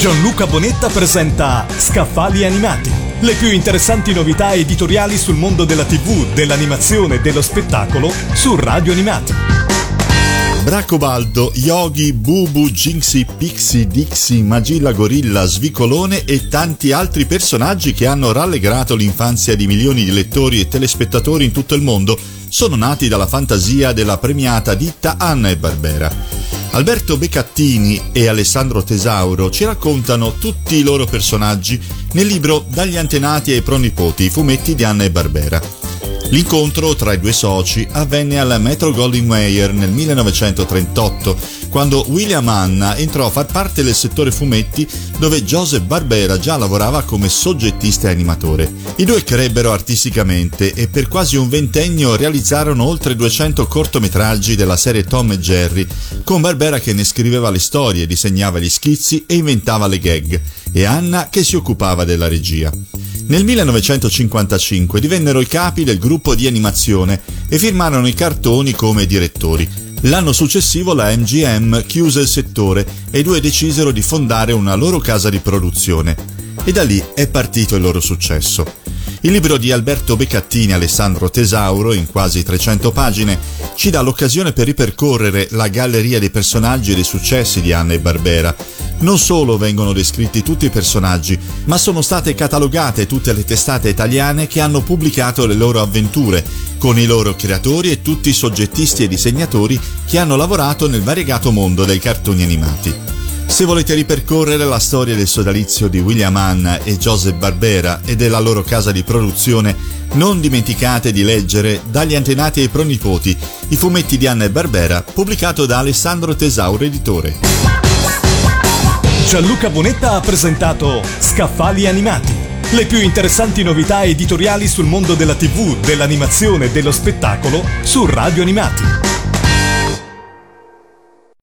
Gianluca Bonetta presenta Scaffali Animati. Le più interessanti novità editoriali sul mondo della TV, dell'animazione e dello spettacolo su Radio Animati. Bracobaldo, Yogi, Bubu, Jinxie, Pixie, Dixie, Magilla Gorilla, Svicolone e tanti altri personaggi che hanno rallegrato l'infanzia di milioni di lettori e telespettatori in tutto il mondo sono nati dalla fantasia della premiata ditta Anna e Barbera. Alberto Beccattini e Alessandro Tesauro ci raccontano tutti i loro personaggi nel libro Dagli antenati ai pronipoti, fumetti di Anna e Barbera. L'incontro tra i due soci avvenne alla Metro Goldwyn Mayer nel 1938 quando William Hanna entrò a far parte del settore fumetti dove Joseph Barbera già lavorava come soggettista e animatore. I due crebbero artisticamente e per quasi un ventennio realizzarono oltre 200 cortometraggi della serie Tom e Jerry, con Barbera che ne scriveva le storie, disegnava gli schizzi e inventava le gag, e Anna che si occupava della regia. Nel 1955 divennero i capi del gruppo di animazione e firmarono i cartoni come direttori. L'anno successivo la MGM chiuse il settore e i due decisero di fondare una loro casa di produzione. E da lì è partito il loro successo. Il libro di Alberto Beccattini e Alessandro Tesauro, in quasi 300 pagine, ci dà l'occasione per ripercorrere la galleria dei personaggi e dei successi di Anna e Barbera. Non solo vengono descritti tutti i personaggi, ma sono state catalogate tutte le testate italiane che hanno pubblicato le loro avventure, con i loro creatori e tutti i soggettisti e disegnatori che hanno lavorato nel variegato mondo dei cartoni animati. Se volete ripercorrere la storia del sodalizio di William Hanna e Joseph Barbera e della loro casa di produzione, non dimenticate di leggere Dagli antenati ai pronipoti i fumetti di Anna e Barbera, pubblicato da Alessandro Tesauro Editore. Gianluca Bonetta ha presentato Scaffali Animati. Le più interessanti novità editoriali sul mondo della TV, dell'animazione e dello spettacolo su Radio Animati.